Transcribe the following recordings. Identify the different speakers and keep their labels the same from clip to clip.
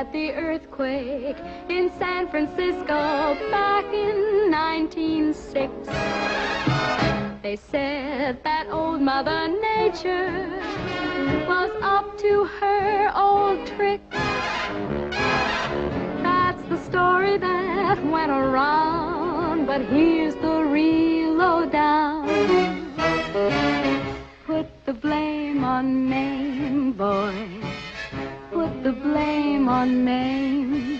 Speaker 1: at the earthquake in San Francisco back in 1906. They said that old Mother Nature was up to her old tricks. That's the story that went around, but here's the real lowdown. Put the blame on Mame, boy. Blame on Mame.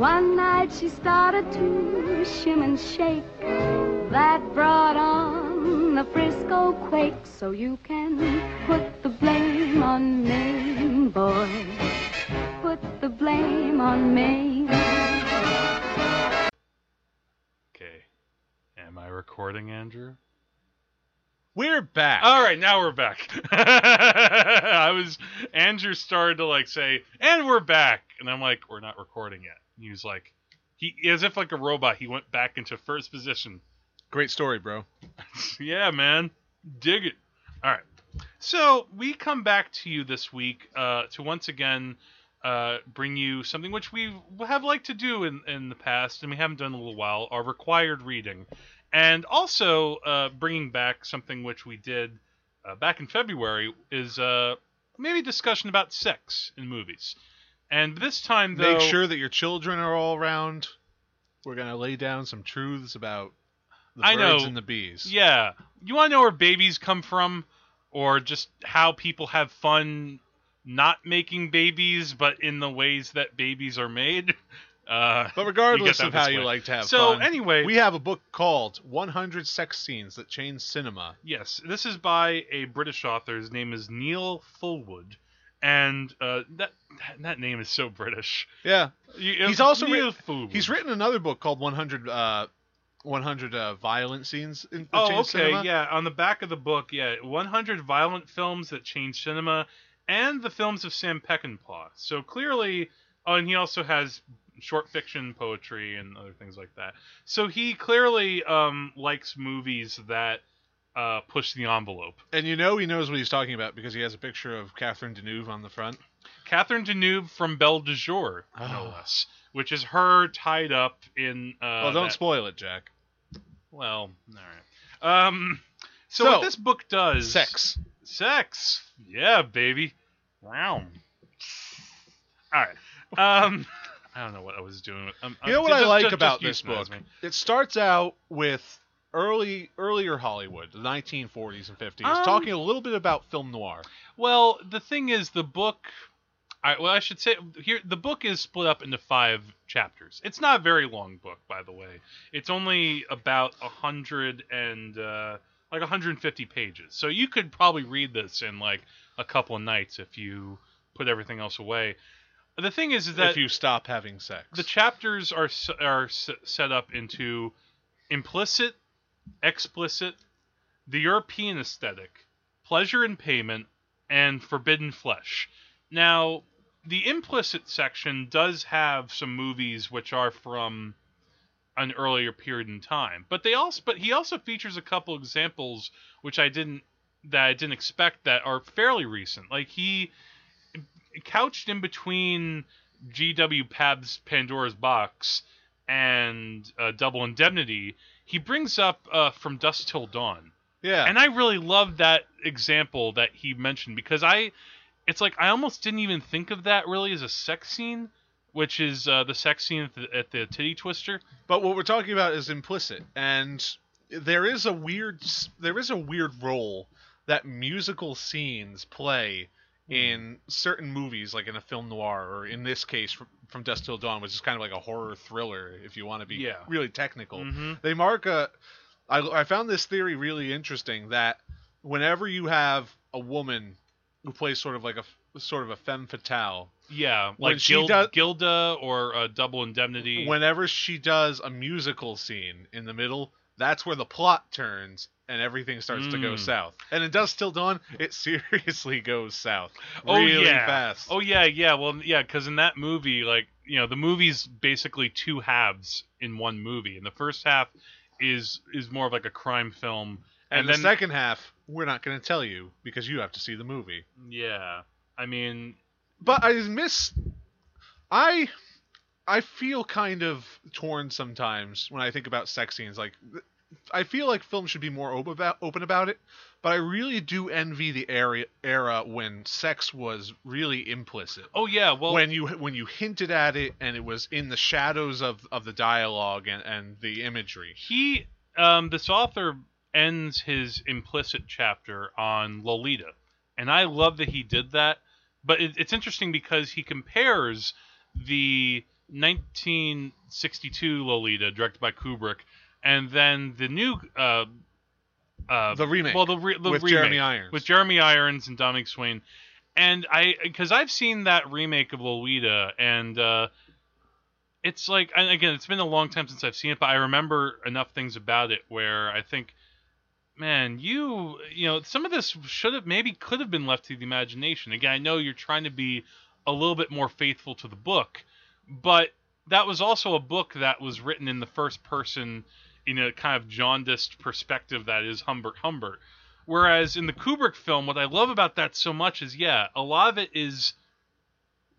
Speaker 1: One night she started to shim and shake. That brought on the Frisco quake. So you can put the blame on Mame, boy. Put the blame on Mame.
Speaker 2: Okay. Am I recording, Andrew?
Speaker 3: We're back.
Speaker 2: All right, now we're back. I was Andrew started to like say, "And we're back," and I'm like, "We're not recording yet." He was like, he as if like a robot. He went back into first position.
Speaker 3: Great story, bro.
Speaker 2: yeah, man, dig it. All right, so we come back to you this week uh, to once again uh, bring you something which we have liked to do in in the past, and we haven't done in a little while. Our required reading and also uh, bringing back something which we did uh, back in February is uh, maybe discussion about sex in movies. And this time, though,
Speaker 3: Make sure that your children are all around. We're gonna lay down some truths about the
Speaker 2: I
Speaker 3: birds
Speaker 2: know.
Speaker 3: and the bees.
Speaker 2: yeah, you want to know where babies come from, or just how people have fun not making babies, but in the ways that babies are made. Uh,
Speaker 3: But regardless of how you like to have fun.
Speaker 2: So,
Speaker 3: fun,
Speaker 2: anyway-
Speaker 3: we have a book called 100 Sex Scenes That Changed Cinema.
Speaker 2: Yes, this is by a British author. His name is Neil Fulwood, and uh, that that name is so British.
Speaker 3: Yeah,
Speaker 2: You-
Speaker 3: He's also
Speaker 2: Neil
Speaker 3: he's written another book called 100 uh, 100 uh, violent scenes in
Speaker 2: Oh, okay,
Speaker 3: cinema.
Speaker 2: yeah. On the back of the book, yeah, 100 violent films that changed cinema, and the films of Sam Peckinpah. So clearly, oh, and he also has short fiction, poetry, and other things like that. So he clearly um, likes movies that uh, push the envelope.
Speaker 3: And you know he knows what he's talking about because he has a picture of Catherine Deneuve on the front.
Speaker 2: Catherine Deneuve from Belle de Jour, no
Speaker 3: Oh.
Speaker 2: less, which is her tied up in. Uh,
Speaker 3: well, don't
Speaker 2: that-
Speaker 3: spoil it, Jack.
Speaker 2: Well, all right. Um, so,
Speaker 3: So,
Speaker 2: what this book does?
Speaker 3: Sex.
Speaker 2: Sex. Yeah, baby. Wow. All right. Um, I don't know what I was doing. Um,
Speaker 3: You know
Speaker 2: uh,
Speaker 3: what I like
Speaker 2: just-
Speaker 3: about
Speaker 2: just
Speaker 3: this book?
Speaker 2: me.
Speaker 3: It starts out with early earlier Hollywood, the 1940s and 50s,
Speaker 2: Um,
Speaker 3: talking a little bit about film noir.
Speaker 2: Well, the thing is, the book. I, well, I should say here the book is split up into five chapters. It's not a very long book, by the way. It's only about a hundred and uh, like 150 pages. So you could probably read this in like a couple of nights if you put everything else away. The thing is, is that
Speaker 3: if you stop having sex.
Speaker 2: the chapters are are set up into implicit, explicit, the European aesthetic, pleasure and payment, and forbidden flesh. Now, the implicit section does have some movies which are from an earlier period in time, but they also but he also features a couple examples which I didn't that I didn't expect that are fairly recent. Like he couched in between G.W. Pabst's Pandora's Box and uh, Double Indemnity, he brings up uh, From Dusk Till Dawn.
Speaker 3: yeah.
Speaker 2: And I really love that example that he mentioned because I, it's like I almost didn't even think of that really as a sex scene, which is uh, the sex scene at the, at the titty twister.
Speaker 3: But what we're talking about is implicit, and there is a weird there is a weird role that musical scenes play. In certain movies, like in a film noir, or in this case, from, from Dusk Till Dawn, which is kind of like a horror thriller, if you want to be
Speaker 2: Yeah.
Speaker 3: really technical.
Speaker 2: Mhm.
Speaker 3: They mark a. I, I found this theory really interesting that whenever you have a woman who plays sort of like a sort of a femme fatale,
Speaker 2: Yeah, like
Speaker 3: does-
Speaker 2: Gilda or uh, Double Indemnity.
Speaker 3: whenever she does a musical scene in the middle, that's where the plot turns and everything starts to go
Speaker 2: Mm.
Speaker 3: south. And it does Till dawn, it seriously goes south.
Speaker 2: Oh,
Speaker 3: really
Speaker 2: yeah.
Speaker 3: fast.
Speaker 2: Oh yeah, yeah. Well, yeah, because in that movie, like you know, the movie's basically two halves in one movie, and the first half is is more of like a crime film,
Speaker 3: and,
Speaker 2: and
Speaker 3: the second half, we're not going to tell you because you have to see the movie.
Speaker 2: yeah, I mean,
Speaker 3: But I miss I I feel kind of torn sometimes when I think about sex scenes. Like, I feel like film should be more open about open about it, but I really do envy the era era when sex was really implicit.
Speaker 2: Oh yeah, well
Speaker 3: when you when you hinted at it and it was in the shadows of of the dialogue and and the imagery.
Speaker 2: he um this author ends his implicit chapter on Lolita, and I love that he did that. But it, it's interesting because he compares the 1962 Lolita, directed by Kubrick, and then the new uh, uh,
Speaker 3: The remake
Speaker 2: Well, the, re- the
Speaker 3: with
Speaker 2: remake
Speaker 3: Jeremy Irons.
Speaker 2: with Jeremy Irons and Dominique Swain, and I because I've seen that remake of Lolita, and uh, it's like and again, it's been a long time since I've seen it, but I remember enough things about it where I think, man, you you know, some of this should have maybe could have been left to the imagination. Again, I know you're trying to be a little bit more faithful to the book, but that was also a book that was written in the first person in a kind of jaundiced perspective that is Humbert Humbert. Whereas in the Kubrick film, what I love about that so much is, yeah, a lot of it is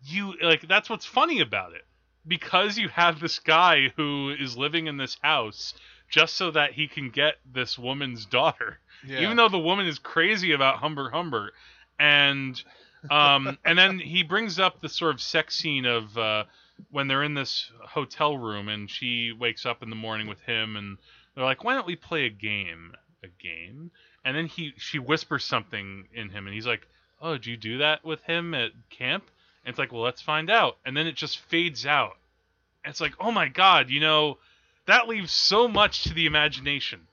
Speaker 2: you like that's what's funny about it because you have this guy who is living in this house just so that he can get this woman's daughter
Speaker 3: Yeah.
Speaker 2: even though the woman is crazy about Humbert Humbert, and um, and then he brings up the sort of sex scene of uh, when they're in this hotel room and she wakes up in the morning with him, and they're like, "Why don't we play a game? A game?" And then he she whispers something in him, and he's like, "Oh, did you do that with him at camp?" And it's like, "Well, let's find out." And then it just fades out. And it's like, "Oh my god, you know." That leaves so much to the imagination.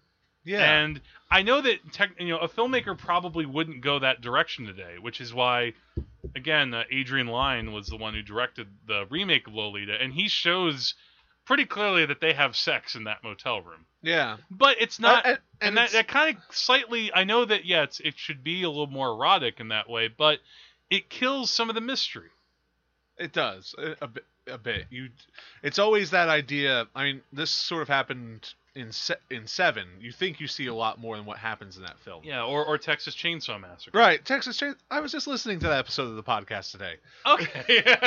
Speaker 3: yeah.
Speaker 2: And I know that tech, you know a filmmaker probably wouldn't go that direction today, which is why, again, uh, Adrian Lyne was the one who directed the remake of Lolita, and he shows pretty clearly that they have sex in that motel room.
Speaker 3: yeah.
Speaker 2: But it's not,
Speaker 3: Uh, and-
Speaker 2: and, that, that kind of slightly. I know that yeah, it should be a little more erotic in that way, but it kills some of the mystery.
Speaker 3: It does a, a bit. A bit. You. It's always that idea. I mean, this sort of happened in se- in Seven. You think you see a lot more than what happens in that film.
Speaker 2: Yeah, or, or Texas Chainsaw Massacre.
Speaker 3: Right. Texas Chain. I was just listening to that episode of the podcast today.
Speaker 2: Okay.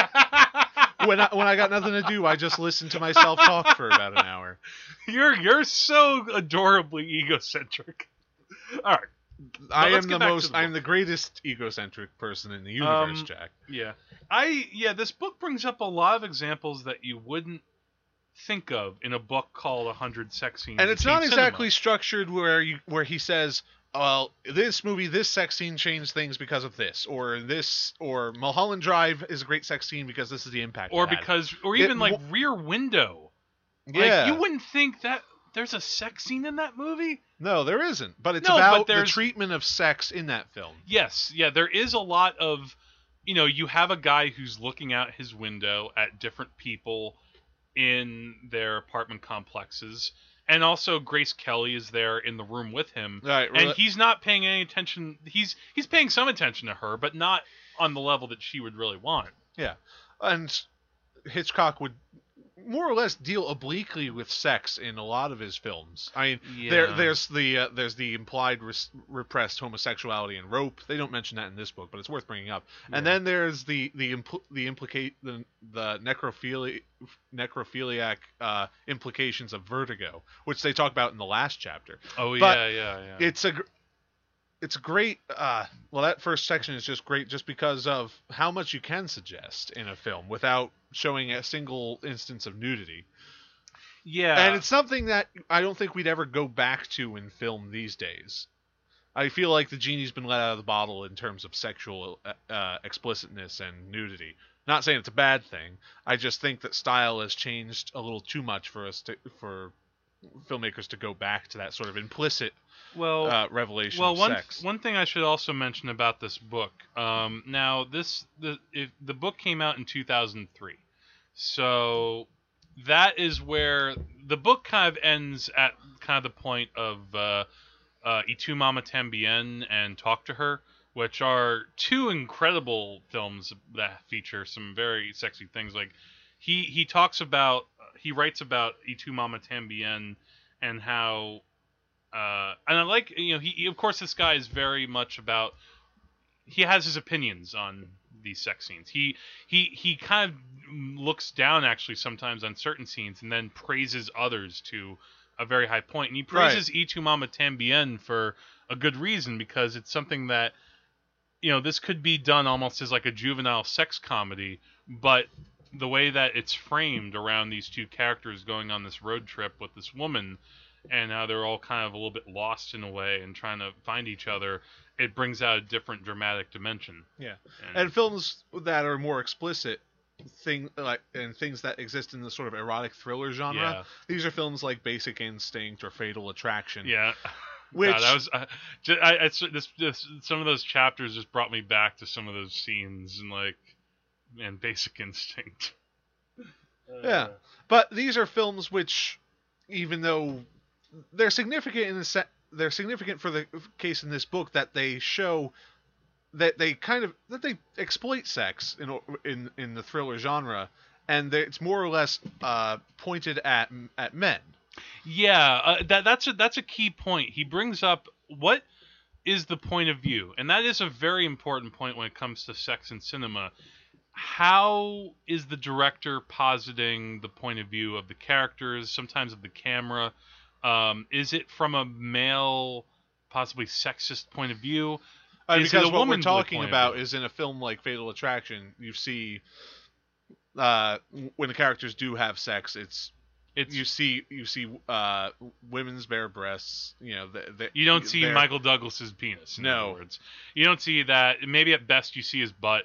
Speaker 3: When I when I got nothing to do, I just listened to myself talk for about an hour.
Speaker 2: You're you're so adorably egocentric. All right.
Speaker 3: I am the most.
Speaker 2: the
Speaker 3: I am the greatest egocentric person in the universe,
Speaker 2: Um,
Speaker 3: Jack.
Speaker 2: Yeah. I yeah, this book brings up a lot of examples that you wouldn't think of in a book called A Hundred Sex Scenes.
Speaker 3: And it's not exactly
Speaker 2: Cinema.
Speaker 3: structured where you where he says, "Well, this movie, this sex scene changed things because of this," or this, or Mulholland Drive is a great sex scene because this is the impact.
Speaker 2: or
Speaker 3: it had."
Speaker 2: because or
Speaker 3: It
Speaker 2: even like
Speaker 3: wa-
Speaker 2: Rear Window.
Speaker 3: yeah,
Speaker 2: Like you wouldn't think that there's a sex scene in that movie?
Speaker 3: no, there isn't. But it's
Speaker 2: No, but
Speaker 3: about the treatment of sex in that film.
Speaker 2: Yes, yeah, there is a lot of you know, you have a guy who's looking out his window at different people in their apartment complexes. And also Grace Kelly is there in the room with him.
Speaker 3: Right,
Speaker 2: and he's not paying any attention he's he's paying some attention to her, but not on the level that she would really want. Yeah.
Speaker 3: And Hitchcock would more or less deal obliquely with sex in a lot of his films. I mean, there there's the uh, there's the implied res- repressed homosexuality in Rope. They don't mention that in this book, but it's worth bringing up. And then there's the the impl- the implicate the the necrophili- necrophiliac uh, implications of Vertigo, which they talk about in the last chapter.
Speaker 2: Oh
Speaker 3: But
Speaker 2: yeah, yeah, yeah.
Speaker 3: It's a it's great. Uh, well, that first section is just great, just because of how much you can suggest in a film without showing a single instance of nudity.
Speaker 2: yeah.
Speaker 3: And it's something that I don't think we'd ever go back to in film these days. I feel like the genie's been let out of the bottle in terms of sexual uh, uh, explicitness and nudity. Not saying it's a bad thing. I just think that style has changed a little too much for us to for filmmakers to go back to that sort of implicit
Speaker 2: well
Speaker 3: uh, revelation
Speaker 2: well
Speaker 3: of
Speaker 2: one
Speaker 3: sex.
Speaker 2: one thing I should also mention about this book. Um, now this the if the book came out in 2003, so that is where the book kind of ends at kind of the point of uh, uh, Y Tu Mamá También and Talk to Her, which are two incredible films that feature some very sexy things. Like he he talks about he writes about Y Tu Mamá También and how uh, and I like you know he, he of course this guy is very much about he has his opinions on these sex scenes. He he he kind of looks down actually sometimes on certain scenes and then praises others to a very high point. And he praises right. Y Mamá También for a good reason because it's something that you know this could be done almost as like a juvenile sex comedy, but the way that it's framed around these two characters going on this road trip with this woman and now they're all kind of a little bit lost in a way and trying to find each other it brings out a different dramatic dimension.
Speaker 3: Yeah. And, and films that are more explicit thing like and things that exist in the sort of erotic thriller genre yeah. these are films like basic instinct or fatal attraction.
Speaker 2: Yeah. Which God, that was uh, just, I, I, this, this, some of those chapters just brought me back to some of those scenes and like and Basic Instinct.
Speaker 3: yeah, but these are films which, even though they're significant in the set, they're significant for the case in this book that they show that they kind of that they exploit sex in in in the thriller genre, and it's more or less uh, pointed at at men.
Speaker 2: Yeah, uh, that that's a that's a key point. He brings up what is the point of view, and that is a very important point when it comes to sex in cinema how is the director positing the point of view of the characters, sometimes of the camera? Um, is it from a male, possibly sexist point of view?
Speaker 3: Uh, because what we're talking about is in a film like Fatal Attraction, you see uh, when the characters do have sex, it's it's you see you see uh, women's bare breasts. You know, the, the,
Speaker 2: you don't see Michael Douglas's penis. no, words. you don't see that. Maybe at best you see his butt.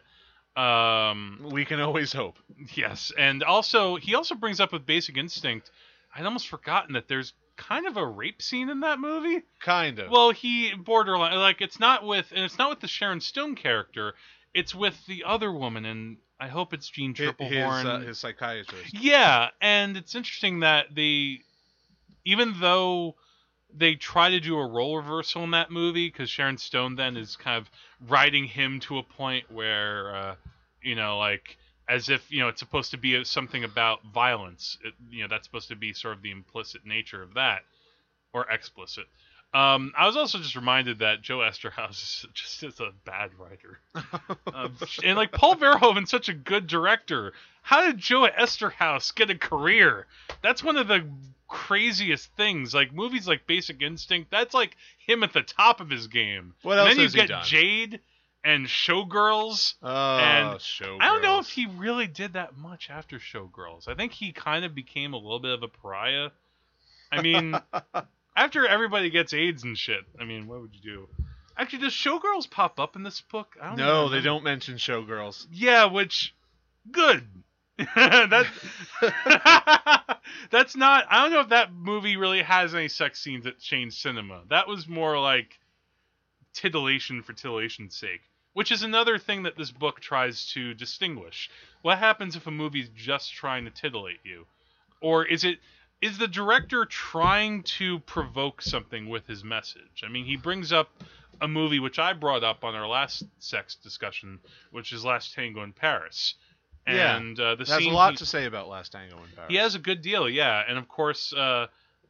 Speaker 2: Um,
Speaker 3: we can always hope.
Speaker 2: Yes, and also he also brings up with Basic Instinct. I'd almost forgotten that there's kind of a rape scene in that movie.
Speaker 3: Kind of.
Speaker 2: Well, he borderline like it's not with and it's not with the Sharon Stone character. It's with the other woman, and I hope it's Jeanne Tripplehorn,
Speaker 3: his, uh, his psychiatrist.
Speaker 2: Yeah, and it's interesting that they, even though they try to do a role reversal in that movie because Sharon Stone then is kind of riding him to a point where, uh, you know, like as if you know it's supposed to be something about violence. It, you know, that's supposed to be sort of the implicit nature of that, or explicit. Um, I was also just reminded that Joe Eszterhas is just is a bad writer, um, and like Paul Verhoeven's such a good director. How did Joe Eszterhas get a career? That's one of the craziest things. Like movies like Basic Instinct, that's like him at the top of his game.
Speaker 3: What
Speaker 2: and
Speaker 3: else
Speaker 2: then you
Speaker 3: has
Speaker 2: get
Speaker 3: he done?
Speaker 2: Jade and Showgirls.
Speaker 3: Oh,
Speaker 2: and
Speaker 3: Showgirls.
Speaker 2: I don't know if he really did that much after Showgirls. I think he kind of became a little bit of a pariah. I mean, after everybody gets AIDS and shit, I mean, what would you do? Actually, does Showgirls pop up in this book? I don't
Speaker 3: no,
Speaker 2: know.
Speaker 3: they don't mention Showgirls.
Speaker 2: Yeah, which good. that that's not. I don't know if that movie really has any sex scenes that changed cinema. That was more like titillation for titillation's sake, which is another thing that this book tries to distinguish. What happens if a movie's just trying to titillate you, or is it? Is the director trying to provoke something with his message? I mean, he brings up a movie which I brought up on our last sex discussion, which is Last Tango in Paris and
Speaker 3: yeah,
Speaker 2: uh, the
Speaker 3: has a lot
Speaker 2: he,
Speaker 3: to say about Last Tango in Paris.
Speaker 2: He has a good deal, yeah, and of course, uh,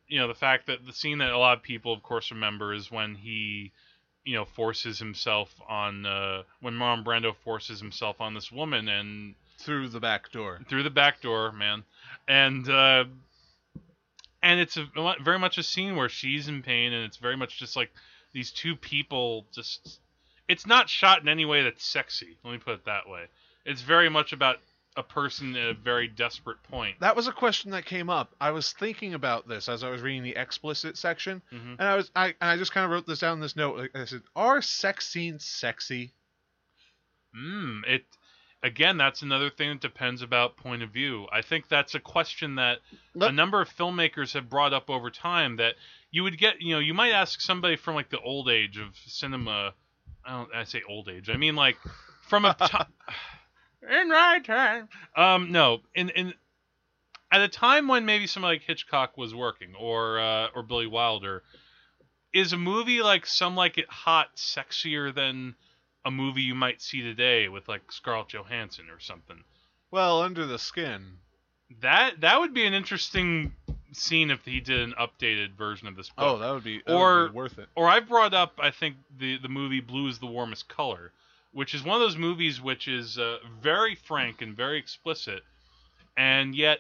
Speaker 2: you know, the fact that the scene that a lot of people, of course, remember is when he, you know, forces himself on uh, when Marlon Brando forces himself on this woman and
Speaker 3: through the back door.
Speaker 2: Through the back door, man, and uh, and it's a, very much a scene where she's in pain, and it's very much just like these two people just. It's not shot in any way that's sexy. Let me put it that way it's very much about a person at a very desperate point.
Speaker 3: That was a question that came up. I was thinking about this as I was reading the explicit section,
Speaker 2: Mhm.
Speaker 3: and I was I and I just kind of wrote this down in this note. I said, "Are sex scenes sexy?"
Speaker 2: Mm, it again, that's another thing that depends about point of view. I think that's a question that
Speaker 3: Let-
Speaker 2: a number of filmmakers have brought up over time that you would get, you know, you might ask somebody from like the old age of cinema. I don't I say old age. I mean like from a in right time. Um no, in in at a time when maybe somebody like Hitchcock was working or uh, or Billy Wilder, is a movie like Some Like It Hot sexier than a movie you might see today with like Scarlett Johansson or something?
Speaker 3: Well, under the skin.
Speaker 2: That that would be an interesting scene if he did an updated version of this book.
Speaker 3: Oh, that would be that
Speaker 2: Or-
Speaker 3: would be worth it.
Speaker 2: or I've brought up I think the the movie Blue is the Warmest Color, which is one of those movies which is uh, very frank and very explicit, and yet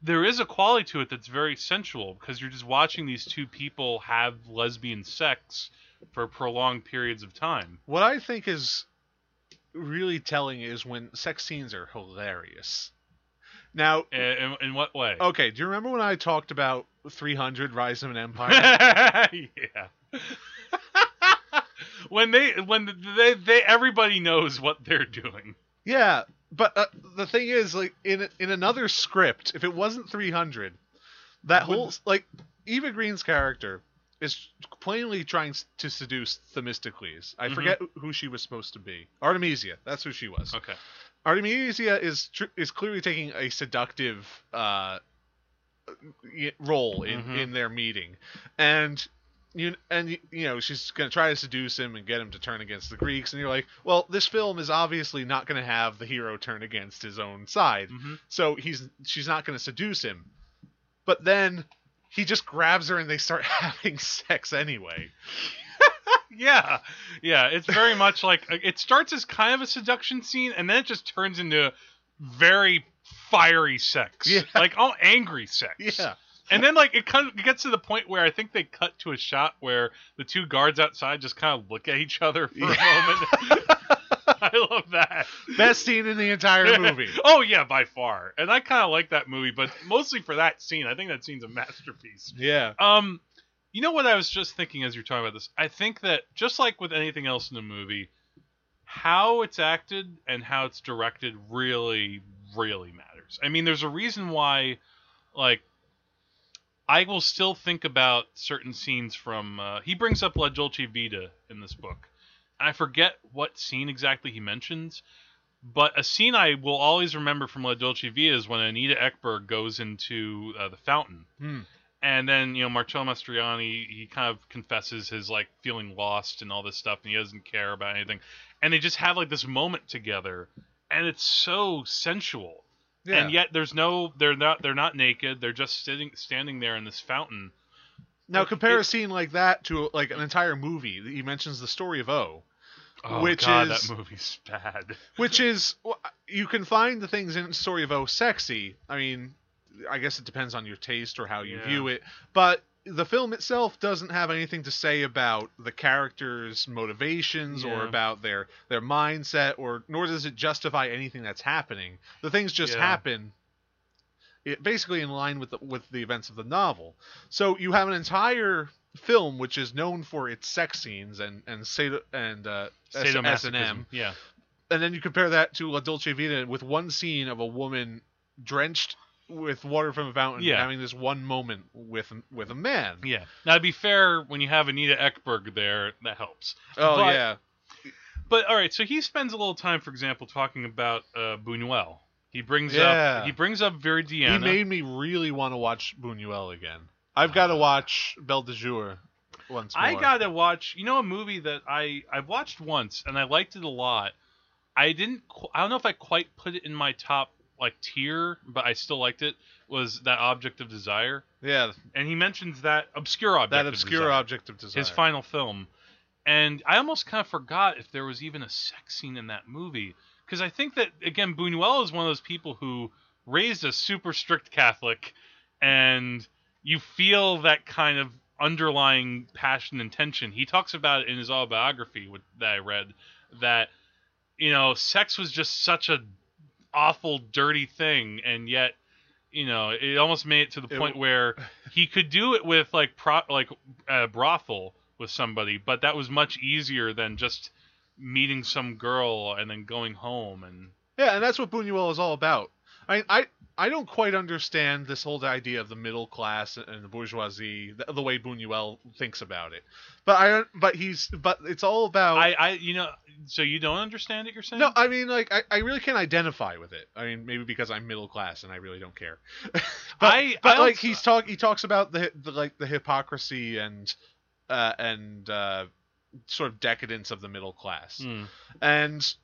Speaker 2: there is a quality to it that's very sensual because you're just watching these two people have lesbian sex for prolonged periods of time.
Speaker 3: What I think is really telling is when sex scenes are hilarious. Now,
Speaker 2: In, in, in what way?
Speaker 3: okay, do you remember when I talked about 300 Rise of an Empire?
Speaker 2: yeah. When they when they they everybody knows what they're doing.
Speaker 3: yeah, but uh, the thing is, like in in another script, if it wasn't 300, that whole like Eva Green's character is plainly trying to seduce Themistocles. I
Speaker 2: Mhm.
Speaker 3: forget who she was supposed to be. Artemisia, that's who she was.
Speaker 2: Okay.
Speaker 3: Artemisia is tr- is clearly taking a seductive uh, role in,
Speaker 2: Mhm.
Speaker 3: in their meeting, and you and you know she's gonna try to seduce him and get him to turn against the Greeks, and you're like, well, this film is obviously not gonna have the hero turn against his own side,
Speaker 2: hmm
Speaker 3: so he's she's not gonna seduce him, but then he just grabs her and they start having sex anyway.
Speaker 2: Yeah, yeah. It's very much like it starts as kind of a seduction scene, and then it just turns into very fiery sex,
Speaker 3: Yeah.
Speaker 2: like all angry sex.
Speaker 3: Yeah,
Speaker 2: And then like it kind of gets to the point where I think they cut to a shot where the two guards outside just kind of look at each other for a moment. I love that.
Speaker 3: best scene in the entire movie.
Speaker 2: oh yeah, by far. And I kind of like that movie, but mostly for that scene. I think that scene's a masterpiece.
Speaker 3: Yeah.
Speaker 2: Um, you know what I was just thinking as you're talking about this? I think that just like with anything else in a movie, how it's acted and how it's directed really, really matters. I mean, there's a reason why, like, I will still think about certain scenes from. Uh, he brings up La Dolce Vita in this book. I forget what scene exactly he mentions, but a scene I will always remember from La Dolce Vita is when Anita Ekberg goes into uh, the fountain
Speaker 3: Hmm.
Speaker 2: and then you know Marcello Mastroianni he kind of confesses his like feeling lost and all this stuff and he doesn't care about anything and they just have like this moment together and it's so sensual
Speaker 3: Yeah.
Speaker 2: and yet there's no they're not they're not naked they're just sitting standing there in this fountain
Speaker 3: Now
Speaker 2: Like,
Speaker 3: compare
Speaker 2: it-
Speaker 3: a scene like that to like an entire movie. That he mentions the story of O,
Speaker 2: oh
Speaker 3: Which
Speaker 2: god
Speaker 3: is-
Speaker 2: that movie's bad
Speaker 3: which is you can find the things in story of O sexy. I mean, I guess it depends on your taste or how you
Speaker 2: Yeah.
Speaker 3: view it, but the film itself doesn't have anything to say about the characters' motivations or about their their mindset or nor does it justify anything that's happening. The things just
Speaker 2: Yeah.
Speaker 3: happen it, basically in line with the, with the events of the novel. So you have an entire film which is known for its sex scenes and and sado, and uh, S- S&M,
Speaker 2: yeah
Speaker 3: and then you compare that to La Dolce Vita with one scene of a woman drenched with water from a fountain
Speaker 2: Yeah.
Speaker 3: having this one moment with with a man.
Speaker 2: yeah now to be fair when you have Anita Ekberg there that helps
Speaker 3: Oh
Speaker 2: But-
Speaker 3: yeah.
Speaker 2: But all right, so he spends a little time, for example, talking about uh, Buñuel. He brings
Speaker 3: Yeah.
Speaker 2: up he brings up Viridiana.
Speaker 3: He made me really want to watch Buñuel again. I've got to watch Belle de Jour once more.
Speaker 2: I gotta watch. You know, a movie that I I've watched once and I liked it a lot. I didn't. I don't know if I quite put it in my top like tier, but I still liked it. Was that Object of Desire?
Speaker 3: yeah,
Speaker 2: And he mentions that obscure object.
Speaker 3: that
Speaker 2: of
Speaker 3: obscure
Speaker 2: Desire,
Speaker 3: object of desire.
Speaker 2: His final film, and I almost kind of forgot if there was even a sex scene in that movie because I think that again, Buñuel is one of those people who raised a super strict Catholic, and you feel that kind of underlying passion and tension. He talks about it in his autobiography with, that I read that you know sex was just such a awful, dirty thing, and yet you know it almost made it to the
Speaker 3: It
Speaker 2: point
Speaker 3: w-
Speaker 2: where he could do it with like pro like a brothel with somebody, but that was much easier than just meeting some girl and then going home and
Speaker 3: Yeah, and that's what Buñuel is all about. I I I don't quite understand this whole idea of the middle class and the bourgeoisie, the, the way Buñuel thinks about it. But I don't. but he's but it's all about
Speaker 2: I, I you know so you don't understand it you're saying
Speaker 3: No, I mean like I, I really can't identify with it. I mean maybe because I'm middle class and I really don't care. but
Speaker 2: I-
Speaker 3: but
Speaker 2: I
Speaker 3: like
Speaker 2: also-
Speaker 3: he's talk he talks about the, the like the hypocrisy and uh and uh sort of decadence of the middle class
Speaker 2: Hmm.
Speaker 3: and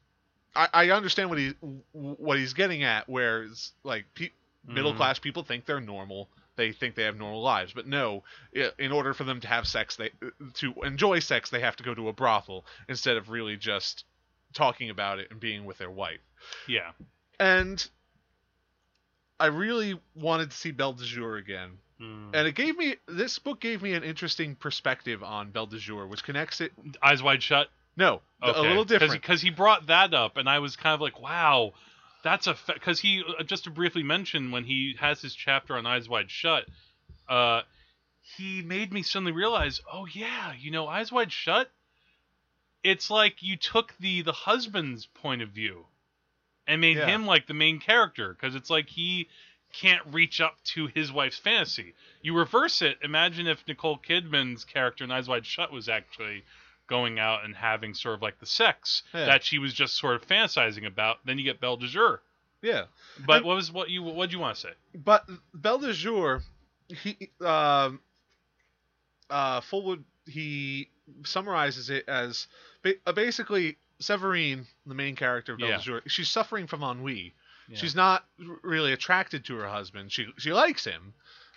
Speaker 3: I, I understand what he what he's getting at, where it's like pe- middle
Speaker 2: Mhm.
Speaker 3: class people think they're normal, they think they have normal lives, but no, in order for them to have sex, they to enjoy sex, they have to go to a brothel instead of really just talking about it and being with their wife.
Speaker 2: yeah
Speaker 3: And I really wanted to see Belle de Jour again,
Speaker 2: Hmm.
Speaker 3: and it gave me this book gave me an interesting perspective on Belle de Jour, which connects it.
Speaker 2: Eyes Wide Shut.
Speaker 3: No, th- a little different.
Speaker 2: because he brought that up, and I was kind of like, wow, that's a because he uh, just to briefly mention when he has his chapter on Eyes Wide Shut, uh, he made me suddenly realize, oh yeah, you know, Eyes Wide Shut. It's like you took the the husband's point of view, and made
Speaker 3: Yeah.
Speaker 2: him like the main character because it's like he can't reach up to his wife's fantasy. You reverse it. Imagine if Nicole Kidman's character in Eyes Wide Shut was actually going out and having sort of like the sex
Speaker 3: Yeah.
Speaker 2: that she was just sort of fantasizing about. Then you get Belle de Jour.
Speaker 3: yeah,
Speaker 2: But
Speaker 3: And-
Speaker 2: what was what you what do you want to say?
Speaker 3: but Belle de Jour, he um, uh, Fulwood he summarizes it as ba- uh, basically Severine, the main character of Belle
Speaker 2: Yeah.
Speaker 3: de Jour, she's suffering from ennui.
Speaker 2: Yeah.
Speaker 3: She's not really attracted to her husband. She she likes him,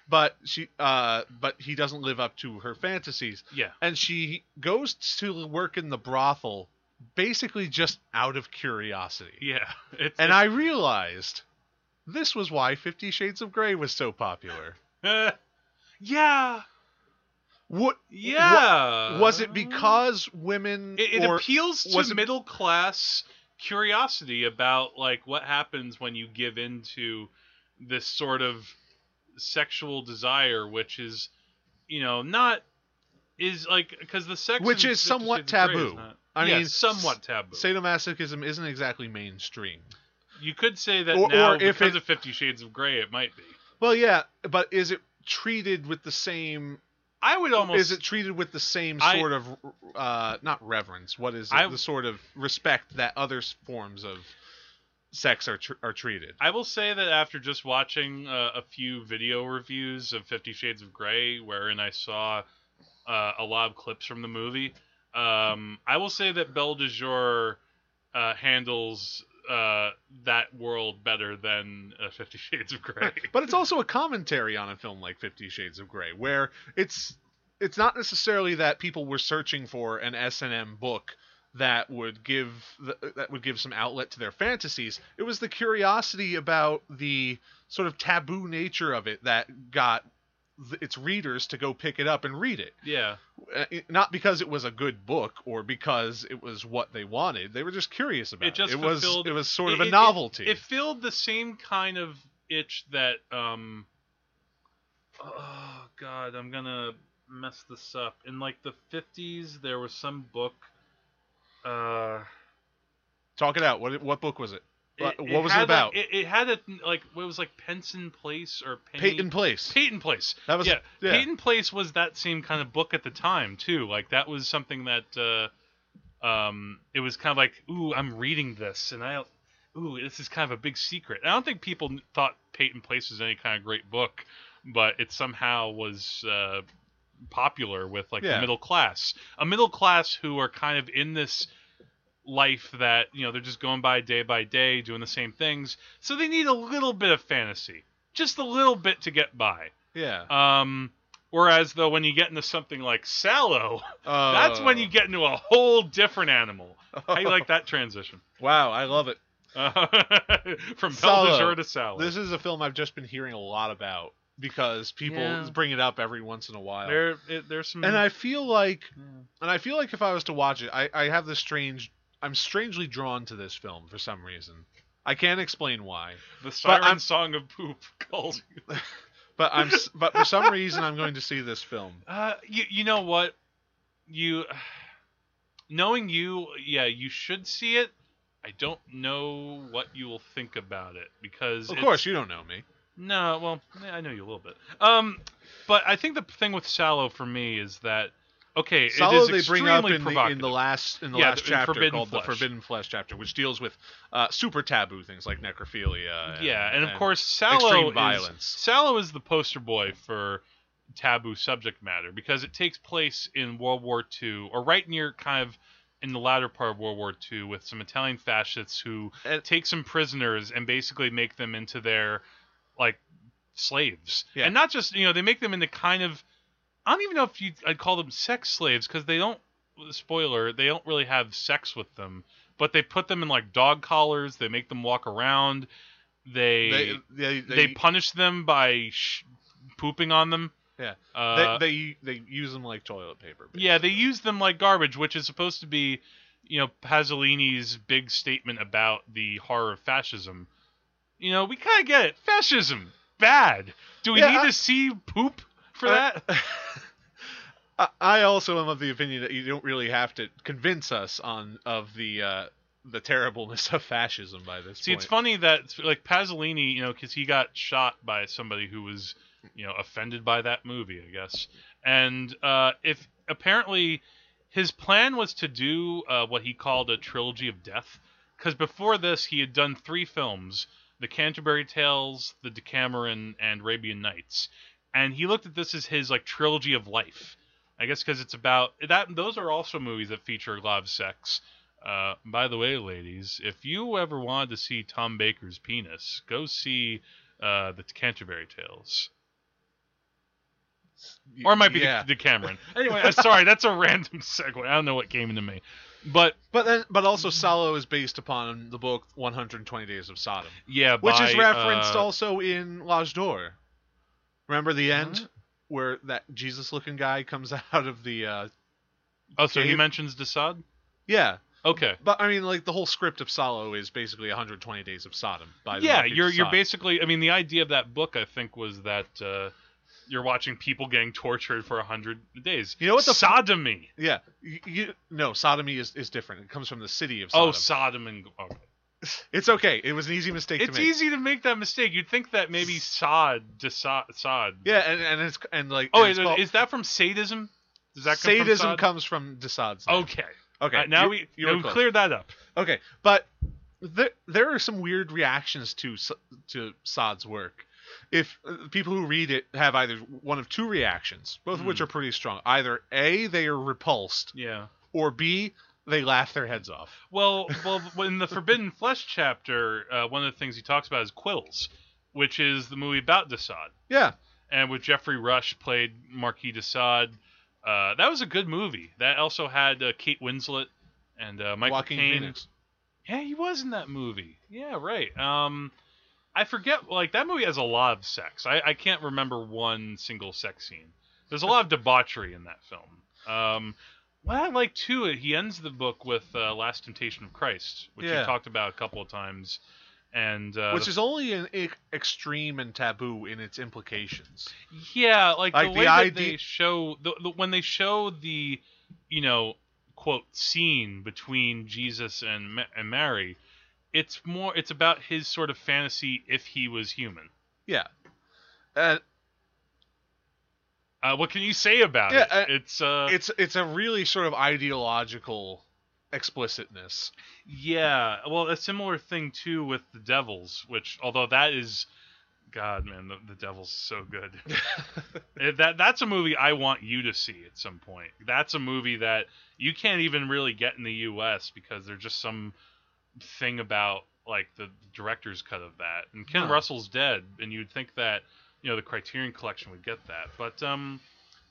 Speaker 3: but she uh but he doesn't live up to her fantasies.
Speaker 2: Yeah,
Speaker 3: And she goes to work in the brothel basically just out of curiosity.
Speaker 2: yeah. It's,
Speaker 3: And I realized this was why 50 Shades of Grey was so popular.
Speaker 2: Yeah
Speaker 3: What
Speaker 2: yeah.
Speaker 3: what- was it because women
Speaker 2: it, it appeals to
Speaker 3: it-
Speaker 2: middle class curiosity about like what happens when you give into this sort of sexual desire which is you know not is like because the sex
Speaker 3: Which
Speaker 2: in
Speaker 3: is somewhat
Speaker 2: Shades of Grey is
Speaker 3: taboo.
Speaker 2: not-
Speaker 3: I
Speaker 2: yeah,
Speaker 3: mean,
Speaker 2: somewhat taboo
Speaker 3: sadomasochism isn't exactly mainstream.
Speaker 2: you could say that
Speaker 3: or-
Speaker 2: now
Speaker 3: or if
Speaker 2: because
Speaker 3: it-
Speaker 2: of 50 shades of gray it might be
Speaker 3: Well, yeah, but is it treated with the same
Speaker 2: i would almost
Speaker 3: is it treated with the same
Speaker 2: I-
Speaker 3: sort of uh not reverence what is it
Speaker 2: I-
Speaker 3: the sort of respect that other forms of sex are tr- are treated
Speaker 2: I will say that after just watching uh, a few video reviews of Fifty Shades of Grey, wherein I saw uh, a lot of clips from the movie, um, I will say that Belle de Jour uh, handles uh, that world better than uh, Fifty Shades of Grey.
Speaker 3: but it's also a commentary on a film like 50 shades of gray where it's it's not necessarily that people were searching for an S&M book that would give the, that would give some outlet to their fantasies it was the curiosity about the sort of taboo nature of it that got th- its readers to go pick it up and read it
Speaker 2: yeah,
Speaker 3: Uh, not because it was a good book or because it was what they wanted. They were just curious about it.
Speaker 2: It just
Speaker 3: it was it was sort of
Speaker 2: It-
Speaker 3: a
Speaker 2: it-
Speaker 3: novelty.
Speaker 2: It, filled the same kind of itch that um. Oh God, I'm gonna mess this up. In like the 50s, there was some book. Uh,
Speaker 3: Talk it out. What what book was it? What-
Speaker 2: it-
Speaker 3: was it about?
Speaker 2: It, it had a like what was like Penson Place or Penny,
Speaker 3: Peyton Place.
Speaker 2: Peyton Place.
Speaker 3: That was
Speaker 2: yeah,
Speaker 3: yeah.
Speaker 2: Peyton Place was that same kind of book at the time too. Like that was something that uh, um, it was kind of like, ooh, I'm reading this, and I, ooh, this is kind of a big secret. I don't think people thought Peyton Place was any kind of great book, but it somehow was uh, popular with like
Speaker 3: Yeah.
Speaker 2: the middle class, a middle class who are kind of in this life that you know they're just going by day by day doing the same things so they need a little bit of fantasy just a little bit to get by
Speaker 3: Yeah.
Speaker 2: um, whereas though when you get into something like Salo,
Speaker 3: Uh,
Speaker 2: that's when you get into a whole different animal. How you like that transition?
Speaker 3: Wow, I love it.
Speaker 2: Uh, from Belle de
Speaker 3: Salo.
Speaker 2: Jour to Salo.
Speaker 3: This is a film I've just been hearing a lot about because people
Speaker 2: Yeah.
Speaker 3: bring it up every once in a while.
Speaker 2: there, it, there's some.
Speaker 3: and I feel like
Speaker 2: Yeah.
Speaker 3: and I feel like if I was to watch it, I, I have this strange I'm strangely drawn to this film for some reason. I can't explain why.
Speaker 2: the siren song of poop calls you.
Speaker 3: But I'm but for some reason I'm going to see this film.
Speaker 2: Uh, you, you know what? You, knowing you, yeah, you should see it. I don't know what you will think about it because
Speaker 3: Of course, you don't know me.
Speaker 2: No, well, I know you a little bit. Um, but I think the thing with Salo for me is that okay,
Speaker 3: Salo
Speaker 2: it
Speaker 3: they bring up in the, in the last in the
Speaker 2: Yeah,
Speaker 3: last
Speaker 2: the
Speaker 3: chapter
Speaker 2: Forbidden
Speaker 3: called
Speaker 2: Flesh.
Speaker 3: the Forbidden Flesh chapter, which deals with uh, super taboo things like necrophilia. And,
Speaker 2: yeah, and of course
Speaker 3: Salo
Speaker 2: is,
Speaker 3: violence.
Speaker 2: Salo is the poster boy for taboo subject matter because it takes place in World War II or right near kind of in the latter part of World War II with some Italian fascists who
Speaker 3: And-
Speaker 2: take some prisoners and basically make them into their like slaves.
Speaker 3: Yeah.
Speaker 2: And not just, you know, they make them into kind of I don't even know if you I'd call them sex slaves because they don't spoiler, they don't really have sex with them, but they put them in like dog collars, they make them walk around They
Speaker 3: They
Speaker 2: they,
Speaker 3: they, they,
Speaker 2: punish them by sh- pooping on them.
Speaker 3: Yeah.
Speaker 2: Uh,
Speaker 3: they, they they use them like toilet paper.
Speaker 2: yeah, they use them like garbage, which is supposed to be, you know, Pasolini's big statement about the horror of fascism. You know, we kind of get it. Fascism, bad. Do we
Speaker 3: Yeah,
Speaker 2: need
Speaker 3: I-
Speaker 2: to see poop for
Speaker 3: Uh,
Speaker 2: that?
Speaker 3: I- also am of the opinion that you don't really have to convince us on of the uh, the terribleness of fascism by this
Speaker 2: See,
Speaker 3: point.
Speaker 2: it's funny that like Pasolini, you know, because he got shot by somebody who was, you know, offended by that movie, I guess. And uh, if apparently his plan was to do uh, what he called a trilogy of death, because before this he had done three films: The Canterbury Tales, The Decameron, and Arabian Nights. And he looked at this as his like trilogy of life. I guess because it's about that. Those are also movies that feature a lot of sex. Uh, by the way, ladies, if you ever wanted to see Tom Baker's penis, go see uh, the Canterbury Tales, or it might be
Speaker 3: yeah.
Speaker 2: the, Decameron. Anyway, uh, sorry, that's a random segue. I don't know what came into me, but
Speaker 3: But then, but also Salo is based upon the book 120 Days of Sodom,
Speaker 2: yeah,
Speaker 3: which
Speaker 2: by,
Speaker 3: is referenced
Speaker 2: uh,
Speaker 3: also in L'Age d'Or. Remember the end
Speaker 2: What?
Speaker 3: where that Jesus-looking guy comes out of the uh,
Speaker 2: Oh, so he mentions de Sade.
Speaker 3: yeah.
Speaker 2: Okay.
Speaker 3: But I mean, like the whole script of Salo is basically 120 Days of Sodom. By the
Speaker 2: yeah, you're you're basically. I mean, the idea of that book, I think, was that uh, you're watching people getting tortured for a hundred days.
Speaker 3: You know what the
Speaker 2: sodomy?
Speaker 3: Yeah, you, you no sodomy is, is different. It comes from the city of
Speaker 2: Oh,
Speaker 3: Sodom.
Speaker 2: Sodom and okay.
Speaker 3: it's okay. It was an easy mistake
Speaker 2: It's
Speaker 3: to make.
Speaker 2: easy to make that mistake. You'd think that maybe Sod, de Sade, Sod.
Speaker 3: Yeah, and, and it's and like
Speaker 2: Oh,
Speaker 3: and
Speaker 2: is,
Speaker 3: called-
Speaker 2: is that from sadism? Does that come
Speaker 3: sadism
Speaker 2: from
Speaker 3: comes from de Sade's.
Speaker 2: Okay.
Speaker 3: okay.
Speaker 2: Uh, now
Speaker 3: you-
Speaker 2: we
Speaker 3: you
Speaker 2: now we
Speaker 3: close.
Speaker 2: cleared that up.
Speaker 3: Okay, but there there are some weird reactions to to Sod's work. If uh, people who read it have either one of two reactions, both of which
Speaker 2: Hmm.
Speaker 3: are pretty strong. Either A, they are repulsed,
Speaker 2: Yeah.
Speaker 3: or B, they laugh their heads off.
Speaker 2: Well, well, in the Forbidden Flesh chapter, uh, one of the things he talks about is Quills, which is the movie about de Sade.
Speaker 3: Yeah,
Speaker 2: and with Geoffrey Rush played Marquis de Sade. Uh, that was a good movie. That also had uh, Kate Winslet and uh, Michael
Speaker 3: Joaquin. Phoenix.
Speaker 2: Yeah, he was in that movie. Yeah, right. Um, I forget. Like that movie has a lot of sex. I, I can't remember one single sex scene. There's a lot of debauchery in that film. Um, what I like too, he ends the book with uh, "Last Temptation of Christ," which
Speaker 3: Yeah.
Speaker 2: we talked about a couple of times, and uh,
Speaker 3: which is only an e- extreme and taboo in its implications.
Speaker 2: Yeah, like,
Speaker 3: Like,
Speaker 2: the
Speaker 3: the
Speaker 2: way that they show the, the when they show the, you know, quote scene between Jesus and Ma- and Mary, it's more it's about his sort of fantasy if he was human.
Speaker 3: Yeah, uh,
Speaker 2: Uh, what can you say about
Speaker 3: Yeah,
Speaker 2: it?
Speaker 3: uh,
Speaker 2: it's uh,
Speaker 3: it's it's a really sort of ideological explicitness.
Speaker 2: yeah. Well, a similar thing too with the Devils, which although that is, God man, the, the Devils so good. Eh, that that's a movie I want you to see at some point. That's a movie that you can't even really get in the U.S. because there's just some thing about like the director's cut of that. And Ken
Speaker 3: No.
Speaker 2: Russell's dead, and you'd think that you know the Criterion Collection would get that. But um,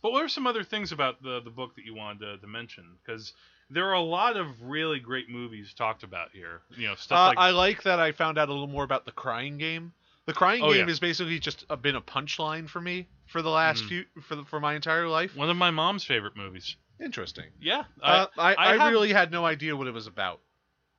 Speaker 2: but what are some other things about the the book that you wanted to, to mention? Because there are a lot of really great movies talked about here. You know, stuff
Speaker 3: Uh,
Speaker 2: like
Speaker 3: I like that I found out a little more about the Crying Game. The Crying
Speaker 2: Oh,
Speaker 3: Game
Speaker 2: yeah.
Speaker 3: has basically just uh, been a punchline for me for the last
Speaker 2: Mm.
Speaker 3: few for the, for my entire life.
Speaker 2: one of my mom's favorite movies.
Speaker 3: Interesting.
Speaker 2: Yeah,
Speaker 3: Uh, I,
Speaker 2: I
Speaker 3: I,
Speaker 2: have-
Speaker 3: really had no idea what it was about.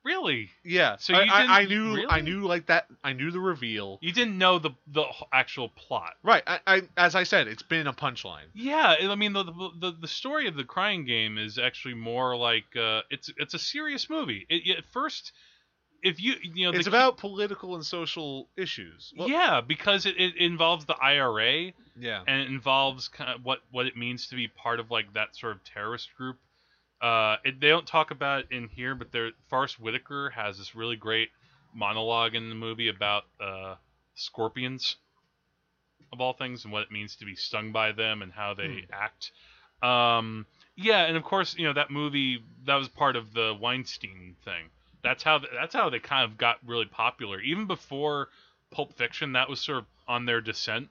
Speaker 2: Really.
Speaker 3: Yeah.
Speaker 2: So
Speaker 3: I,
Speaker 2: you
Speaker 3: I, I knew
Speaker 2: really?
Speaker 3: I knew like that I knew the reveal.
Speaker 2: You didn't know the the actual plot.
Speaker 3: Right. I, I as I said, it's been a punchline.
Speaker 2: Yeah, I mean the the, the story of the Crying Game is actually more like uh, it's it's a serious movie. It, at first, if you you know the
Speaker 3: It's about political and social issues. Well,
Speaker 2: yeah because it, it involves the IRA
Speaker 3: Yeah.
Speaker 2: and it involves kind of what what it means to be part of like that sort of terrorist group. Uh, it, they don't talk about it in here, but there Forest Whitaker has this really great monologue in the movie about uh, scorpions, of all things, and what it means to be stung by them and how they act. Um, yeah, and of course, you know that movie that was part of the Weinstein thing. That's how that's how they kind of got really popular. Even before Pulp Fiction, that was sort of on their descent.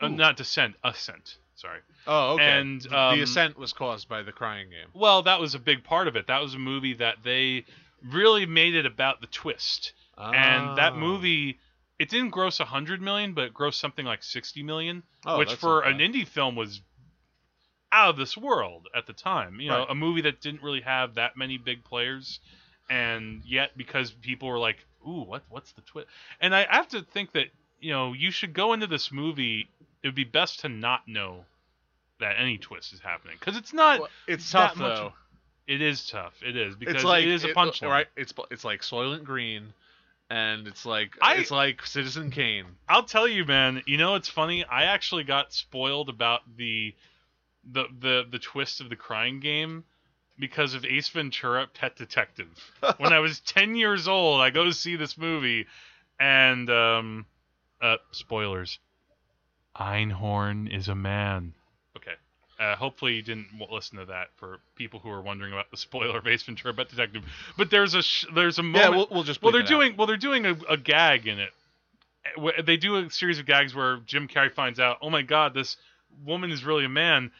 Speaker 2: Uh, not descent, ascent. Sorry.
Speaker 3: Oh, okay.
Speaker 2: And,
Speaker 3: The-
Speaker 2: um,
Speaker 3: the ascent was caused by the Crying Game.
Speaker 2: Well, that was a big part of it. That was a movie that they really made it about the twist. And that
Speaker 3: Ah.
Speaker 2: movie it didn't gross 100 million, but it grossed something like 60 million,
Speaker 3: Oh,
Speaker 2: which for an indie film was out of this world at the time. You know,
Speaker 3: Right.
Speaker 2: a movie that didn't really have that many big players, and yet because people were like, "Ooh, what what's the twist?" And I have to think that you know you should go into this movie. It would be best to not know that any twist is happening because it's not.
Speaker 3: Well, it's tough
Speaker 2: much-
Speaker 3: though.
Speaker 2: It is tough. It is because
Speaker 3: It's like
Speaker 2: it is a
Speaker 3: it-
Speaker 2: punch.
Speaker 3: right? It's it's like Soylent Green, and it's like
Speaker 2: I-
Speaker 3: it's like Citizen Kane.
Speaker 2: I'll tell you, man. You know, it's funny. I actually got spoiled about the the the the twist of the crying game because of Ace Ventura: Pet Detective. when I was ten years old, I go to see this movie, and um, uh, spoilers. Einhorn is a man. Okay. Uh, hopefully you didn't listen to that for people who are wondering about the spoiler of Ace Ventura: Pet Detective. But there's a sh- there's a moment.
Speaker 3: Yeah, we'll, we'll just.
Speaker 2: Well, they're
Speaker 3: it out.
Speaker 2: doing well. They're doing a, a gag in it. Uh, They do a series of gags where Jim Carrey finds out, oh my god, this woman is really a man,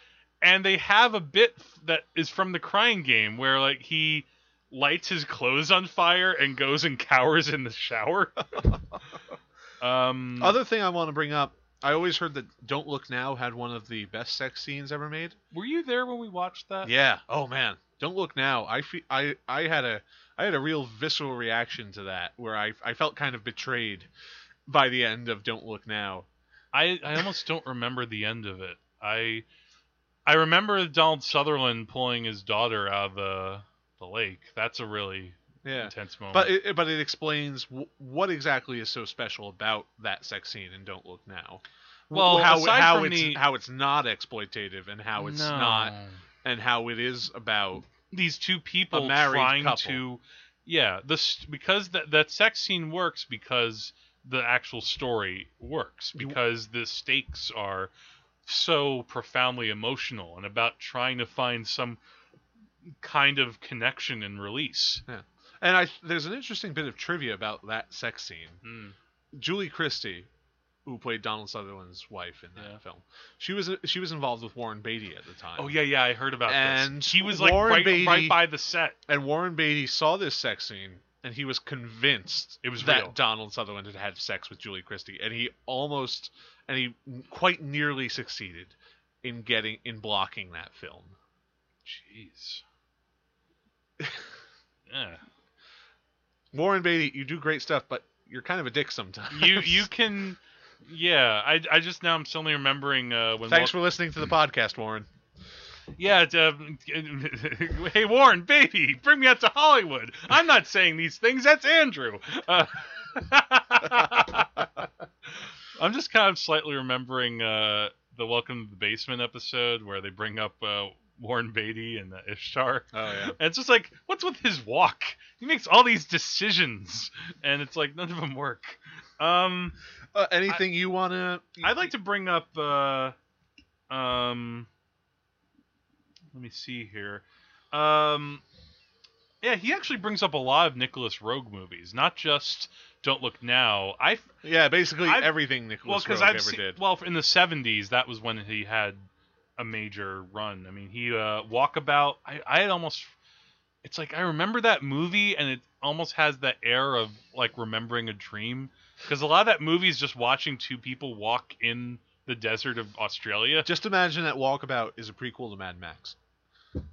Speaker 2: and they have a bit that is from the Crying Game where like he lights his clothes on fire and goes and cowers in the shower. um,
Speaker 3: Other thing I want to bring up. I always heard that Don't Look Now had one of the best sex scenes ever made.
Speaker 2: were you there when we watched that?
Speaker 3: Yeah. Oh man. Don't look now. I fe- I I had a I had a real visceral reaction to that where I I felt kind of betrayed by the end of Don't Look Now.
Speaker 2: I I almost don't remember the end of it. I I remember Donald Sutherland pulling his daughter out of the the lake. That's a really
Speaker 3: Yeah.
Speaker 2: intense moment.
Speaker 3: But it, but it explains w- what exactly is so special about that sex scene in Don't Look Now.
Speaker 2: Well,
Speaker 3: how
Speaker 2: aside
Speaker 3: how
Speaker 2: from
Speaker 3: it's
Speaker 2: the-
Speaker 3: how it's not exploitative and how it's
Speaker 2: No.
Speaker 3: not and how it is about
Speaker 2: these two people trying
Speaker 3: couple.
Speaker 2: to yeah this because that that sex scene works because the actual story works because the stakes are so profoundly emotional and about trying to find some kind of connection and release.
Speaker 3: And I there's an interesting bit of trivia about that sex scene.
Speaker 2: Mm.
Speaker 3: Julie Christie, who played Donald Sutherland's wife in that
Speaker 2: Yeah.
Speaker 3: film, she was she was involved with Warren Beatty at the time.
Speaker 2: Oh yeah, yeah, I heard about
Speaker 3: And
Speaker 2: this. He was like
Speaker 3: Warren
Speaker 2: right,
Speaker 3: Beatty-
Speaker 2: right by the set.
Speaker 3: And Warren Beatty saw this sex scene and he was convinced
Speaker 2: It was
Speaker 3: that
Speaker 2: real.
Speaker 3: Donald Sutherland had had sex with Julie Christie, and he almost and he quite nearly succeeded in getting in blocking that film.
Speaker 2: Jeez. yeah.
Speaker 3: Warren Beatty, you do great stuff, but you're kind of a dick sometimes.
Speaker 2: You you can yeah, I, I just now I'm suddenly remembering uh, when
Speaker 3: Thanks
Speaker 2: Wal-
Speaker 3: for listening to the podcast, Warren.
Speaker 2: Yeah, it's, um, hey Warren, baby, bring me out to Hollywood. I'm not saying these things. That's Andrew. Uh, I'm just kind of slightly remembering uh, the Welcome to the Basement episode where they bring up uh, Warren Beatty and uh, Ishtar.
Speaker 3: Oh yeah.
Speaker 2: And it's just like, what's with his walk? He makes all these decisions, and it's like none of them work. Um,
Speaker 3: Uh, anything you wanna?
Speaker 2: I'd like to bring up. Uh, um, let me see here. Um, yeah, he actually brings up a lot of Nicholas Roeg movies, not just Don't Look Now. I
Speaker 3: Yeah, basically
Speaker 2: I've-
Speaker 3: everything Nicholas
Speaker 2: because
Speaker 3: Roeg
Speaker 2: I've
Speaker 3: ever
Speaker 2: seen,
Speaker 3: did.
Speaker 2: well in the '70s that was when he had a major run. I mean, he uh, Walkabout. I I had almost. It's like I remember that movie, and it almost has that air of like remembering a dream. Because a lot of that movie is just watching two people walk in the desert of Australia.
Speaker 3: Just imagine that Walkabout is a prequel to Mad Max.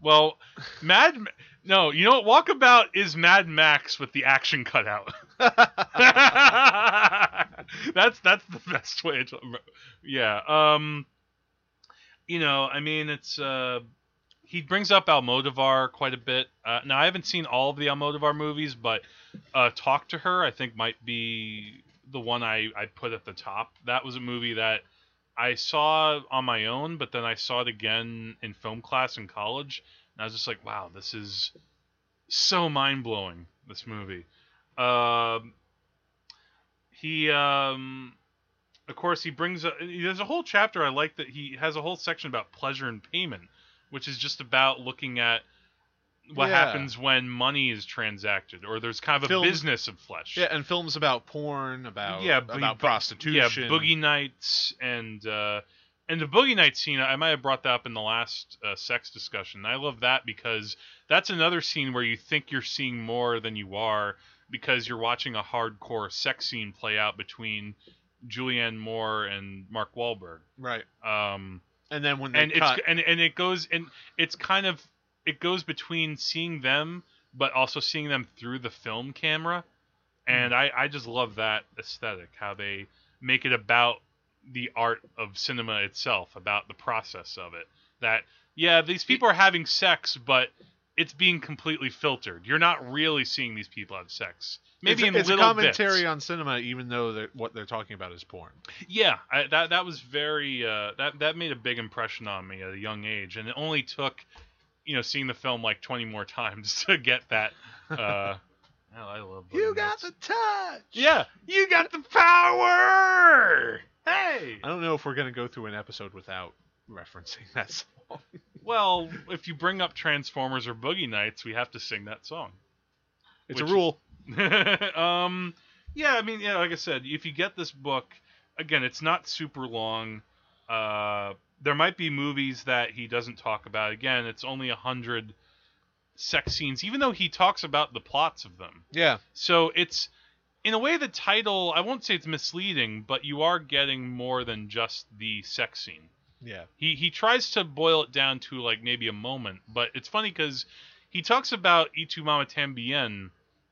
Speaker 2: Well, Mad. No, you know what? Walkabout is Mad Max with the action cut out. that's that's the best way to. Yeah. Um. You know, I mean, it's uh, he brings up Almodovar quite a bit. Uh, now, I haven't seen all of the Almodovar movies, but uh, Talk to Her, I think, might be the one I I put at the top. That was a movie that I saw on my own, but then I saw it again in film class in college, and I was just like, wow, this is so mind blowing. This movie. Um, he, um, of course, he brings. A, there's a whole chapter I like that he has a whole section about pleasure and payment, which is just about looking at what
Speaker 3: Yeah.
Speaker 2: happens when money is transacted, or there's kind of a business of flesh.
Speaker 3: Yeah, and films about porn, about
Speaker 2: Yeah, bu-
Speaker 3: about prostitution.
Speaker 2: Yeah, Boogie Nights and uh, and the Boogie Nights scene. I might have brought that up in the last uh, sex discussion. I love that because that's another scene where you think you're seeing more than you are, because you're watching a hardcore sex scene play out between Julianne Moore and Mark Wahlberg.
Speaker 3: Right.
Speaker 2: Um,
Speaker 3: And then when they
Speaker 2: and
Speaker 3: cut,
Speaker 2: it's and and it goes and it's kind of it goes between seeing them but also seeing them through the film camera and I, I just love that aesthetic how they make it about the art of cinema itself about the process of it that yeah these people are having sex but it's being completely filtered you're not really seeing these people have sex maybe
Speaker 3: it's,
Speaker 2: in
Speaker 3: a- it's a
Speaker 2: little
Speaker 3: commentary
Speaker 2: bits.
Speaker 3: on cinema, even though they're, what they're talking about is porn.
Speaker 2: Yeah, I, that that was very uh, that that made a big impression on me at a young age, and it only took, you know, seeing the film like twenty more times to get that. Uh, hell, I love.
Speaker 3: You got
Speaker 2: Nights.
Speaker 3: the touch.
Speaker 2: Yeah, you got the power. Hey.
Speaker 3: I don't know if we're gonna go through an episode without referencing that song.
Speaker 2: Well, if you bring up Transformers or Boogie Nights, we have to sing that song.
Speaker 3: It's
Speaker 2: Which-
Speaker 3: a rule.
Speaker 2: um, yeah, I mean, yeah, like I said, if you get this book, again, it's not super long. Uh, there might be movies that he doesn't talk about. Again, it's only a hundred sex scenes, even though he talks about the plots of them.
Speaker 3: Yeah.
Speaker 2: So it's, in a way, the title. I won't say it's misleading, but you are getting more than just the sex scene
Speaker 3: Yeah.
Speaker 2: he he tries to boil it down to like maybe a moment but it's funny because he talks about Y Tu Mamá También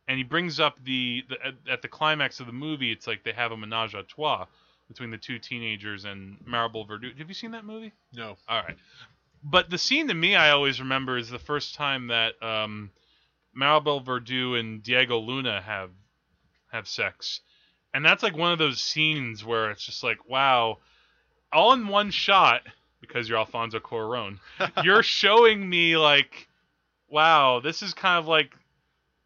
Speaker 2: and he brings up the, the at, at the climax of the movie it's like they have a menage a trois between the two teenagers and maribel verdú have you seen that movie
Speaker 3: No.
Speaker 2: all right but the scene to me i always remember is the first time that um maribel verdú and diego luna have have sex and that's like one of those scenes where it's just like wow all in one shot because you're Alfonso Cuarón. You're showing me like, wow, this is kind of like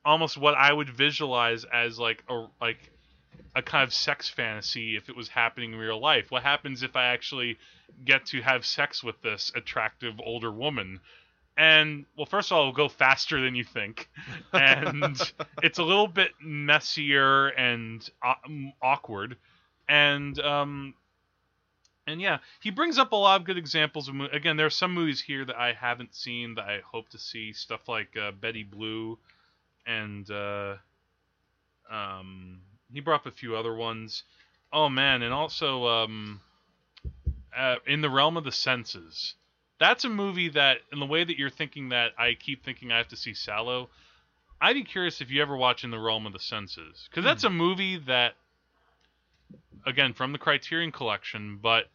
Speaker 2: almost what I would visualize as like a like a kind of sex fantasy if it was happening in real life. What happens if I actually get to have sex with this attractive older woman? And well, first of all, it'll go faster than you think, and it's a little bit messier and au- awkward, and um, and yeah, he brings up a lot of good examples of mo- again. There are some movies here that I haven't seen that I hope to see. Stuff like uh, Betty Blue, and uh, um, he brought up a few other ones. Oh man, and also um, uh, in the realm of the senses. That's a movie that, in the way that you're thinking that, I keep thinking I have to see Salo. I'd be curious if you ever watch In the Realm of the Senses, because that's a movie that, again, from the Criterion Collection, but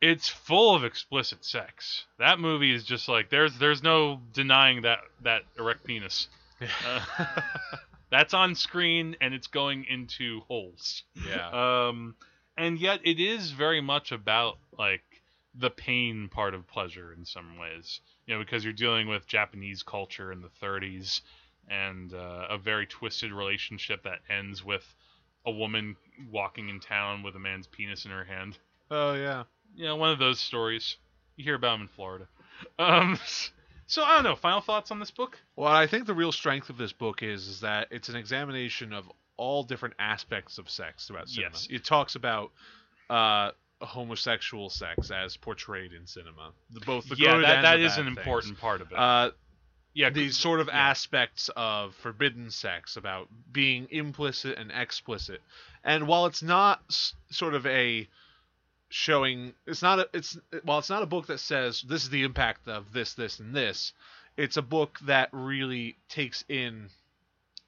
Speaker 2: it's full of explicit sex. That movie is just like there's there's no denying that that erect penis. Uh, that's on screen and it's going into holes.
Speaker 3: yeah.
Speaker 2: Um, and yet it is very much about like the pain part of pleasure in some ways. You know, because you're dealing with Japanese culture in the 30s and uh, a very twisted relationship that ends with a woman walking in town with a man's penis in her hand.
Speaker 3: oh yeah.
Speaker 2: You know, one of those stories. You hear about them in Florida. Um, so I don't know. Final thoughts on this book?
Speaker 3: Well, I think the real strength of this book is, is that it's an examination of all different aspects of sex throughout cinema.
Speaker 2: Yes.
Speaker 3: It talks about uh, homosexual sex as portrayed in cinema, the, both the
Speaker 2: yeah, that that is an
Speaker 3: things.
Speaker 2: important part of it.
Speaker 3: Uh,
Speaker 2: yeah,
Speaker 3: these sort of
Speaker 2: yeah.
Speaker 3: aspects of forbidden sex about being implicit and explicit and while it's not s- sort of a showing it's not a it's while it's not a book that says this is the impact of this this and this. It's a book that really takes in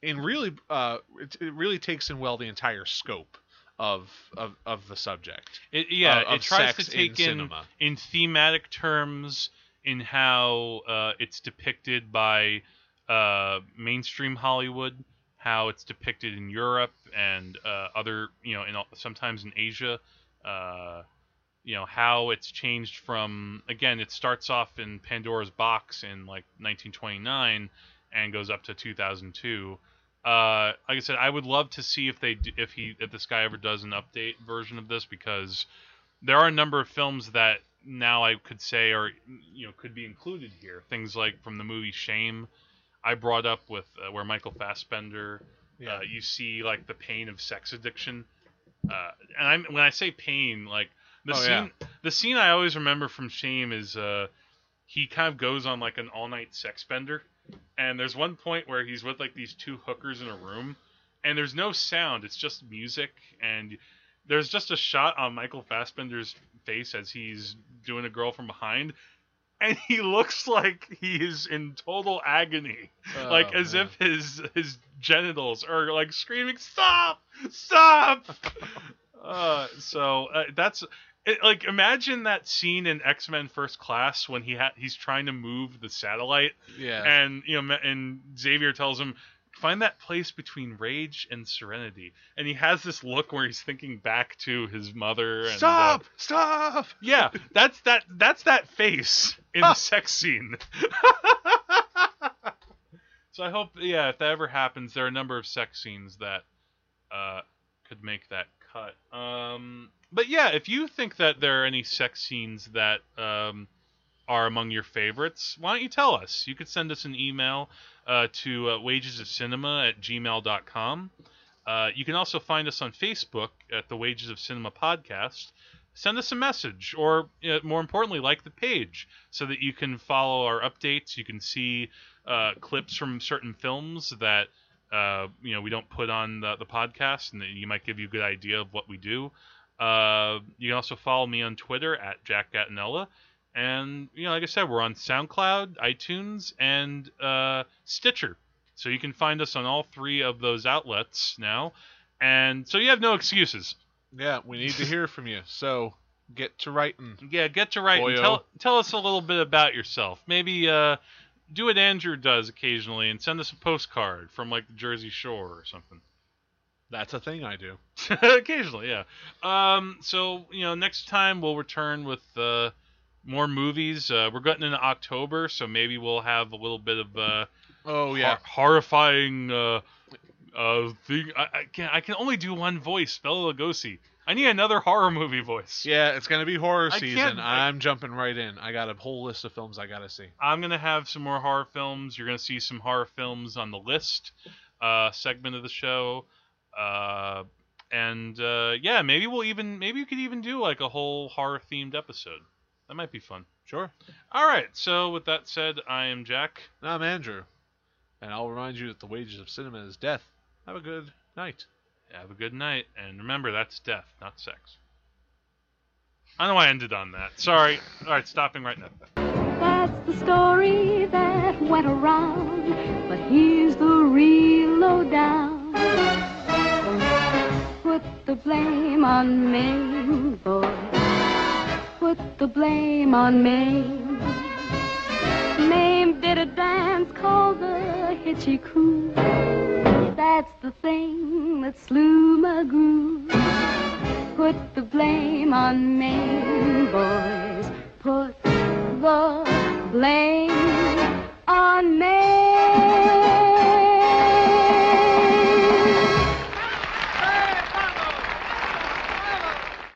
Speaker 3: in really uh it, it really takes in well the entire scope of of, of the subject.
Speaker 2: It, yeah,
Speaker 3: of-
Speaker 2: it
Speaker 3: of
Speaker 2: tries to
Speaker 3: sex in
Speaker 2: take in, in thematic terms in how uh, it's depicted by uh, mainstream Hollywood, how it's depicted in Europe and uh, other, you know, in, sometimes in Asia. Uh, you know how it's changed from again. It starts off in Pandora's Box in like 1929 and goes up to 2002. Uh, like I said, I would love to see if they do, if he if this guy ever does an update version of this because there are a number of films that now I could say are you know could be included here. Things like from the movie Shame, I brought up with uh, where Michael Fassbender,
Speaker 3: Yeah.
Speaker 2: uh, you see like the pain of sex addiction, uh, and I'm when I say pain, like the
Speaker 3: Oh,
Speaker 2: scene
Speaker 3: yeah.
Speaker 2: the scene I always remember from Shame is uh, he kind of goes on like an all night sex bender and there's one point where he's with like these two hookers in a room, and there's no sound. It's just music, and there's just a shot on Michael Fassbender's face as he's doing a girl from behind, and he looks like he is in total agony, like
Speaker 3: Oh,
Speaker 2: as
Speaker 3: man.
Speaker 2: if his his genitals are like screaming, "Stop! Stop!" uh, so uh, that's it, like imagine that scene in X Men First Class when he ha- he's trying to move the satellite,
Speaker 3: yeah.
Speaker 2: and you know, and Xavier tells him. Find that place between rage and serenity, and he has this look where he's thinking back to his mother. And, uh,
Speaker 3: Stop! Stop!
Speaker 2: yeah, that's that. That's that face in the sex scene. so I hope, yeah, if that ever happens, there are a number of sex scenes that uh, could make that cut. Um, but yeah, if you think that there are any sex scenes that um, are among your favorites, why don't you tell us? You could send us an email uh, to uh, wagesofcinema at gmail.com. Uh, you can also find us on Facebook at the Wages of Cinema podcast send us a message or more importantly like the page so that you can follow our updates. You can see uh, clips from certain films that uh, you know we don't put on the, the podcast and you might give you a good idea of what we do. Uh, you can also follow me on twitter at jack Gattinella. and you know like i said we're on soundcloud itunes and uh, stitcher. So you can find us on all three of those outlets now. And so you have no excuses
Speaker 3: Yeah, we need to hear from you. So get to writing.
Speaker 2: yeah, get to writing.
Speaker 3: Boyo.
Speaker 2: tell tell us a little bit about yourself. Maybe uh, do what Andrew does occasionally and send us a postcard from like the Jersey Shore or something.
Speaker 3: That's a thing I do.
Speaker 2: occasionally, yeah. Um, so you know, next time we'll return with uh, more movies. Uh, we're getting into October, so maybe we'll have a little bit of uh,
Speaker 3: Oh yeah.
Speaker 2: hor- horrifying uh, thing. I, I can I can only do one voice, Bela Lugosi. I need another horror movie voice.
Speaker 3: Yeah, it's gonna be horror
Speaker 2: I
Speaker 3: season.
Speaker 2: can't- I-
Speaker 3: I'm jumping right in. I got a whole list of films I gotta see.
Speaker 2: I'm gonna have some more horror films. You're gonna see some horror films on the list uh, segment of the show, uh, and uh, yeah, maybe we'll even maybe we could even do like a whole horror themed episode. That might be fun.
Speaker 3: Sure.
Speaker 2: All right. So with that said, I am Jack.
Speaker 3: I'm Andrew, and I'll remind you that the wages of cinema is death. Have a good night.
Speaker 2: Have a good night, and remember that's death, not sex. I know I ended on that. Sorry. All right, stopping right now.
Speaker 1: That's the story that went around, but here's the real lowdown. Put the blame on Mame, boy. Put the blame on Mame. Mame did a dance called the Hitchy Coo. That's the thing that slew my groove. Put the blame on Mame, boys. Put the blame on Mame.